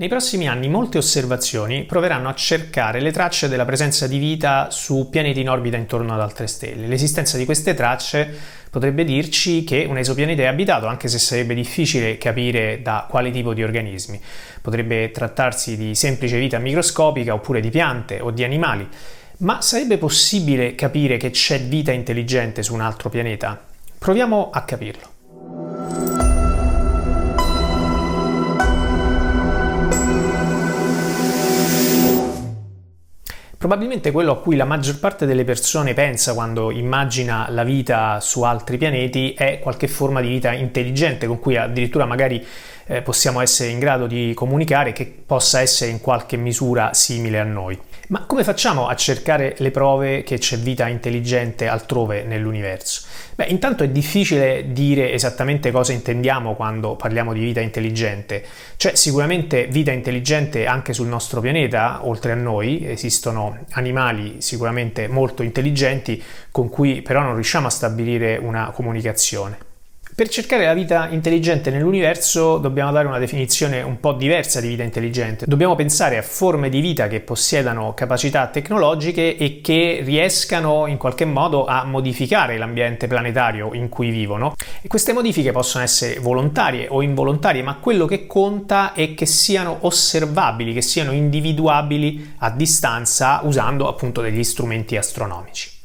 Nei prossimi anni molte osservazioni proveranno a cercare le tracce della presenza di vita su pianeti in orbita intorno ad altre stelle. L'esistenza di queste tracce potrebbe dirci che un esopianeta è abitato, anche se sarebbe difficile capire da quale tipo di organismi. Potrebbe trattarsi di semplice vita microscopica oppure di piante o di animali. Ma sarebbe possibile capire che c'è vita intelligente su un altro pianeta? Proviamo a capirlo. Probabilmente quello a cui la maggior parte delle persone pensa quando immagina la vita su altri pianeti è qualche forma di vita intelligente con cui addirittura magari eh, possiamo essere in grado di comunicare che possa essere in qualche misura simile a noi. Ma come facciamo a cercare le prove che c'è vita intelligente altrove nell'universo? Beh, intanto è difficile dire esattamente cosa intendiamo quando parliamo di vita intelligente. C'è sicuramente vita intelligente anche sul nostro pianeta, oltre a noi, esistono animali sicuramente molto intelligenti con cui però non riusciamo a stabilire una comunicazione. Per cercare la vita intelligente nell'universo dobbiamo dare una definizione un po' diversa di vita intelligente. Dobbiamo pensare a forme di vita che possiedano capacità tecnologiche e che riescano in qualche modo a modificare l'ambiente planetario in cui vivono. E queste modifiche possono essere volontarie o involontarie, ma quello che conta è che siano osservabili, che siano individuabili a distanza usando appunto degli strumenti astronomici.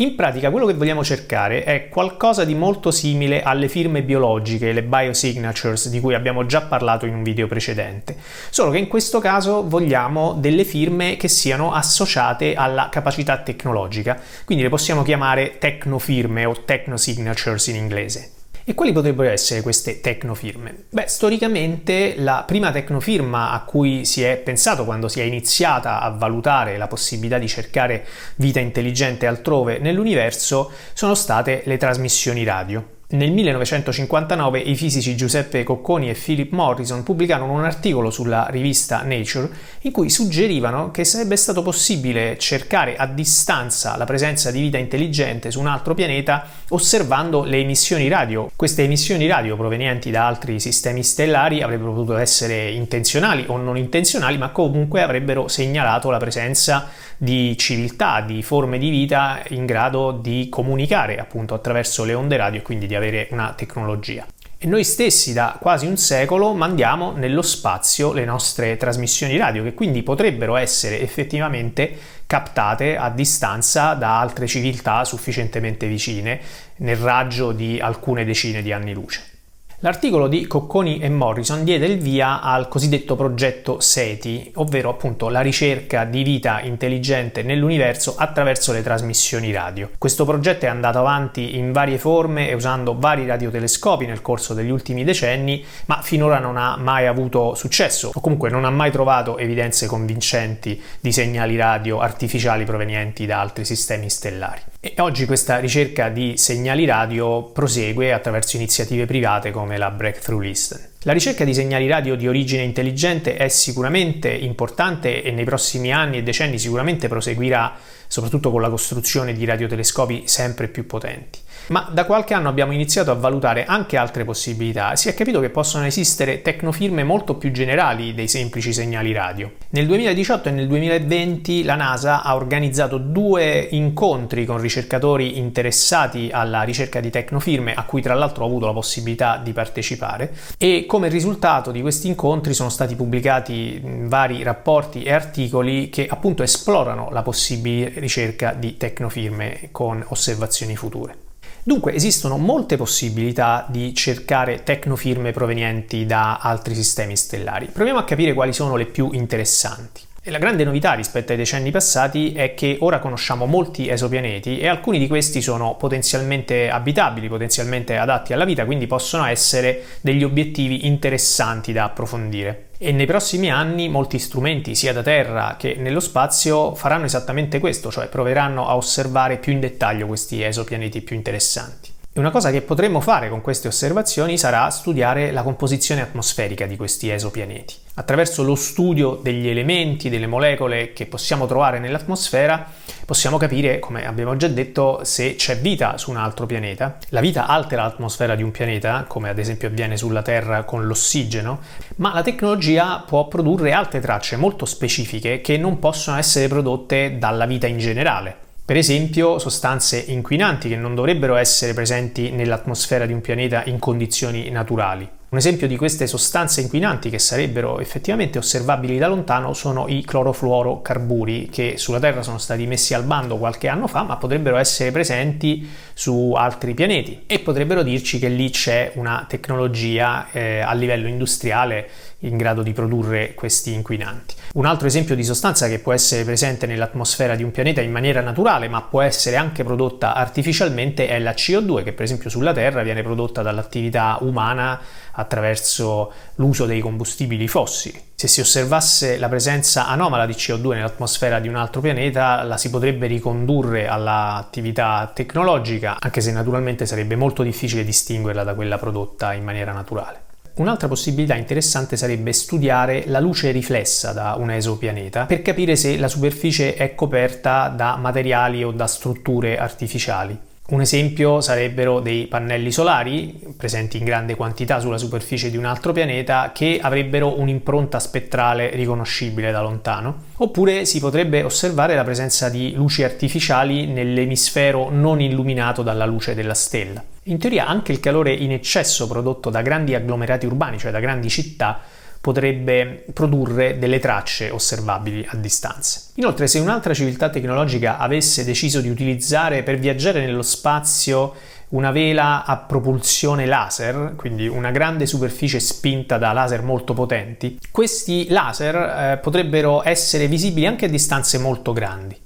In pratica quello che vogliamo cercare è qualcosa di molto simile alle firme biologiche, le biosignatures, di cui abbiamo già parlato in un video precedente, solo che in questo caso vogliamo delle firme che siano associate alla capacità tecnologica, quindi le possiamo chiamare tecnofirme o technosignatures in inglese. E quali potrebbero essere queste tecnofirme? Beh, storicamente la prima tecnofirma a cui si è pensato quando si è iniziata a valutare la possibilità di cercare vita intelligente altrove nell'universo sono state le trasmissioni radio. Nel 1959 i fisici Giuseppe Cocconi e Philip Morrison pubblicarono un articolo sulla rivista Nature in cui suggerivano che sarebbe stato possibile cercare a distanza la presenza di vita intelligente su un altro pianeta osservando le emissioni radio. Queste emissioni radio provenienti da altri sistemi stellari avrebbero potuto essere intenzionali o non intenzionali, ma comunque avrebbero segnalato la presenza di civiltà, di forme di vita in grado di comunicare appunto attraverso le onde radio e quindi di avere una tecnologia. E noi stessi da quasi un secolo mandiamo nello spazio le nostre trasmissioni radio che quindi potrebbero essere effettivamente captate a distanza da altre civiltà sufficientemente vicine nel raggio di alcune decine di anni luce. L'articolo di Cocconi e Morrison diede il via al cosiddetto progetto SETI, ovvero appunto la ricerca di vita intelligente nell'universo attraverso le trasmissioni radio. Questo progetto è andato avanti in varie forme e usando vari radiotelescopi nel corso degli ultimi decenni, ma finora non ha mai avuto successo, o comunque non ha mai trovato evidenze convincenti di segnali radio artificiali provenienti da altri sistemi stellari. E oggi questa ricerca di segnali radio prosegue attraverso iniziative private come la Breakthrough Listen. La ricerca di segnali radio di origine intelligente è sicuramente importante e nei prossimi anni e decenni sicuramente proseguirà, soprattutto con la costruzione di radiotelescopi sempre più potenti ma da qualche anno abbiamo iniziato a valutare anche altre possibilità. Si è capito che possono esistere tecnofirme molto più generali dei semplici segnali radio. Nel 2018 e nel 2020 la NASA ha organizzato due incontri con ricercatori interessati alla ricerca di tecnofirme, a cui tra l'altro ho avuto la possibilità di partecipare, e come risultato di questi incontri sono stati pubblicati vari rapporti e articoli che appunto esplorano la possibile ricerca di tecnofirme con osservazioni future. Dunque esistono molte possibilità di cercare tecnofirme provenienti da altri sistemi stellari. Proviamo a capire quali sono le più interessanti. E la grande novità rispetto ai decenni passati è che ora conosciamo molti esopianeti e alcuni di questi sono potenzialmente abitabili, potenzialmente adatti alla vita, quindi possono essere degli obiettivi interessanti da approfondire. E nei prossimi anni molti strumenti, sia da terra che nello spazio, faranno esattamente questo, cioè proveranno a osservare più in dettaglio questi esopianeti più interessanti. E una cosa che potremmo fare con queste osservazioni sarà studiare la composizione atmosferica di questi esopianeti. Attraverso lo studio degli elementi, delle molecole che possiamo trovare nell'atmosfera, possiamo capire, come abbiamo già detto, se c'è vita su un altro pianeta. La vita altera l'atmosfera di un pianeta, come ad esempio avviene sulla Terra con l'ossigeno, ma la tecnologia può produrre altre tracce molto specifiche che non possono essere prodotte dalla vita in generale. Per esempio sostanze inquinanti che non dovrebbero essere presenti nell'atmosfera di un pianeta in condizioni naturali. Un esempio di queste sostanze inquinanti che sarebbero effettivamente osservabili da lontano sono i clorofluorocarburi che sulla Terra sono stati messi al bando qualche anno fa ma potrebbero essere presenti su altri pianeti. E potrebbero dirci che lì c'è una tecnologia eh, a livello industriale in grado di produrre questi inquinanti. Un altro esempio di sostanza che può essere presente nell'atmosfera di un pianeta in maniera naturale, ma può essere anche prodotta artificialmente, è la CO2, che per esempio sulla Terra viene prodotta dall'attività umana attraverso l'uso dei combustibili fossili. Se si osservasse la presenza anomala di CO2 nell'atmosfera di un altro pianeta, la si potrebbe ricondurre all'attività tecnologica, anche se naturalmente sarebbe molto difficile distinguerla da quella prodotta in maniera naturale. Un'altra possibilità interessante sarebbe studiare la luce riflessa da un esopianeta per capire se la superficie è coperta da materiali o da strutture artificiali. Un esempio sarebbero dei pannelli solari presenti in grande quantità sulla superficie di un altro pianeta che avrebbero un'impronta spettrale riconoscibile da lontano. Oppure si potrebbe osservare la presenza di luci artificiali nell'emisfero non illuminato dalla luce della stella. In teoria anche il calore in eccesso prodotto da grandi agglomerati urbani, cioè da grandi città, potrebbe produrre delle tracce osservabili a distanza. Inoltre, se un'altra civiltà tecnologica avesse deciso di utilizzare per viaggiare nello spazio una vela a propulsione laser, quindi una grande superficie spinta da laser molto potenti, questi laser eh, potrebbero essere visibili anche a distanze molto grandi.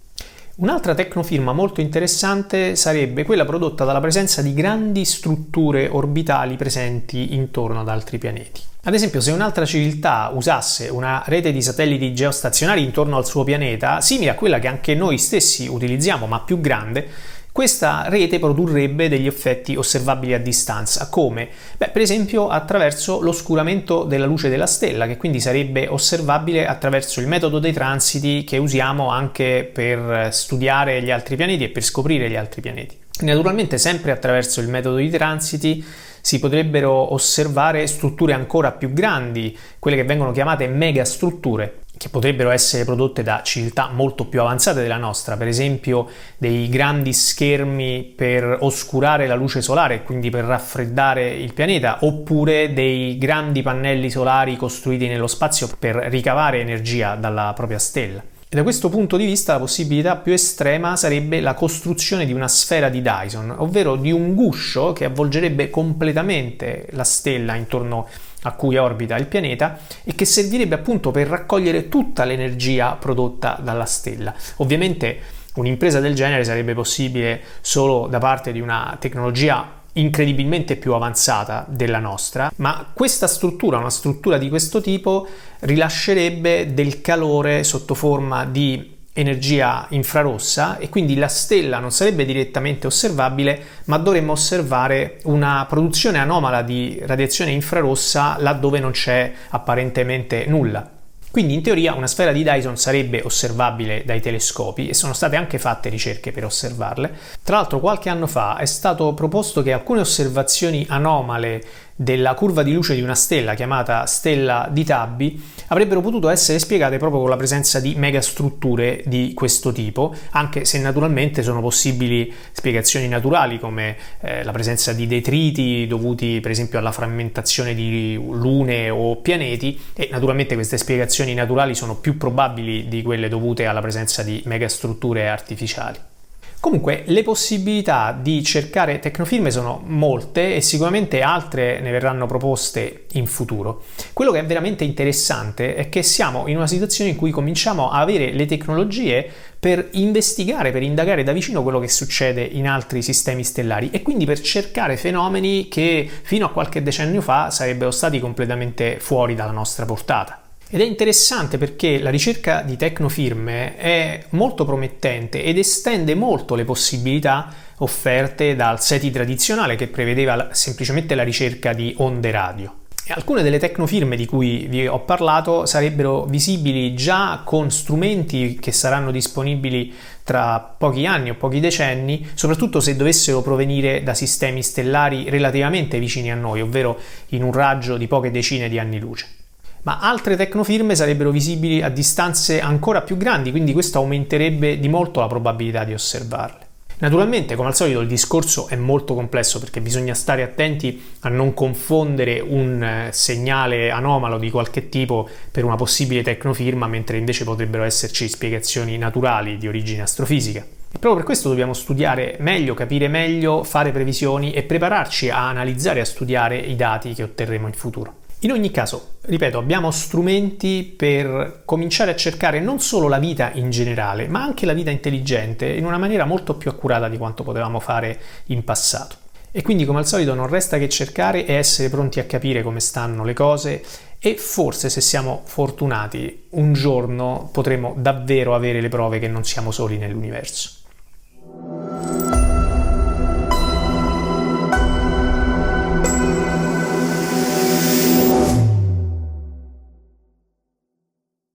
Un'altra tecnofirma molto interessante sarebbe quella prodotta dalla presenza di grandi strutture orbitali presenti intorno ad altri pianeti. Ad esempio, se un'altra civiltà usasse una rete di satelliti geostazionari intorno al suo pianeta, simile a quella che anche noi stessi utilizziamo, ma più grande, questa rete produrrebbe degli effetti osservabili a distanza, come? Beh, per esempio attraverso l'oscuramento della luce della stella, che quindi sarebbe osservabile attraverso il metodo dei transiti che usiamo anche per studiare gli altri pianeti e per scoprire gli altri pianeti. Naturalmente sempre attraverso il metodo di transiti si potrebbero osservare strutture ancora più grandi, quelle che vengono chiamate megastrutture, che potrebbero essere prodotte da civiltà molto più avanzate della nostra, per esempio dei grandi schermi per oscurare la luce solare e quindi per raffreddare il pianeta, oppure dei grandi pannelli solari costruiti nello spazio per ricavare energia dalla propria stella. E da questo punto di vista la possibilità più estrema sarebbe la costruzione di una sfera di Dyson, ovvero di un guscio che avvolgerebbe completamente la stella intorno a cui orbita il pianeta e che servirebbe appunto per raccogliere tutta l'energia prodotta dalla stella. Ovviamente un'impresa del genere sarebbe possibile solo da parte di una tecnologia incredibilmente più avanzata della nostra, ma questa struttura, una struttura di questo tipo, rilascerebbe del calore sotto forma di energia infrarossa e quindi la stella non sarebbe direttamente osservabile, ma dovremmo osservare una produzione anomala di radiazione infrarossa laddove non c'è apparentemente nulla. Quindi in teoria una sfera di Dyson sarebbe osservabile dai telescopi e sono state anche fatte ricerche per osservarle. Tra l'altro qualche anno fa è stato proposto che alcune osservazioni anomale della curva di luce di una stella chiamata stella di Tabby avrebbero potuto essere spiegate proprio con la presenza di megastrutture di questo tipo, anche se naturalmente sono possibili spiegazioni naturali come eh, la presenza di detriti dovuti per esempio alla frammentazione di lune o pianeti e naturalmente queste spiegazioni naturali sono più probabili di quelle dovute alla presenza di megastrutture artificiali. Comunque le possibilità di cercare tecnofirme sono molte e sicuramente altre ne verranno proposte in futuro. Quello che è veramente interessante è che siamo in una situazione in cui cominciamo a avere le tecnologie per investigare, per indagare da vicino quello che succede in altri sistemi stellari e quindi per cercare fenomeni che fino a qualche decennio fa sarebbero stati completamente fuori dalla nostra portata. Ed è interessante perché la ricerca di tecnofirme è molto promettente ed estende molto le possibilità offerte dal SETI tradizionale che prevedeva semplicemente la ricerca di onde radio. Alcune delle tecnofirme di cui vi ho parlato sarebbero visibili già con strumenti che saranno disponibili tra pochi anni o pochi decenni, soprattutto se dovessero provenire da sistemi stellari relativamente vicini a noi, ovvero in un raggio di poche decine di anni luce. Ma altre tecnofirme sarebbero visibili a distanze ancora più grandi, quindi questo aumenterebbe di molto la probabilità di osservarle. Naturalmente, come al solito, il discorso è molto complesso perché bisogna stare attenti a non confondere un eh, segnale anomalo di qualche tipo per una possibile tecnofirma, mentre invece potrebbero esserci spiegazioni naturali di origine astrofisica. E proprio per questo dobbiamo studiare meglio, capire meglio, fare previsioni e prepararci a analizzare e a studiare i dati che otterremo in futuro. In ogni caso, ripeto, abbiamo strumenti per cominciare a cercare non solo la vita in generale, ma anche la vita intelligente in una maniera molto più accurata di quanto potevamo fare in passato. E quindi, come al solito, non resta che cercare e essere pronti a capire come stanno le cose e forse, se siamo fortunati, un giorno potremo davvero avere le prove che non siamo soli nell'universo.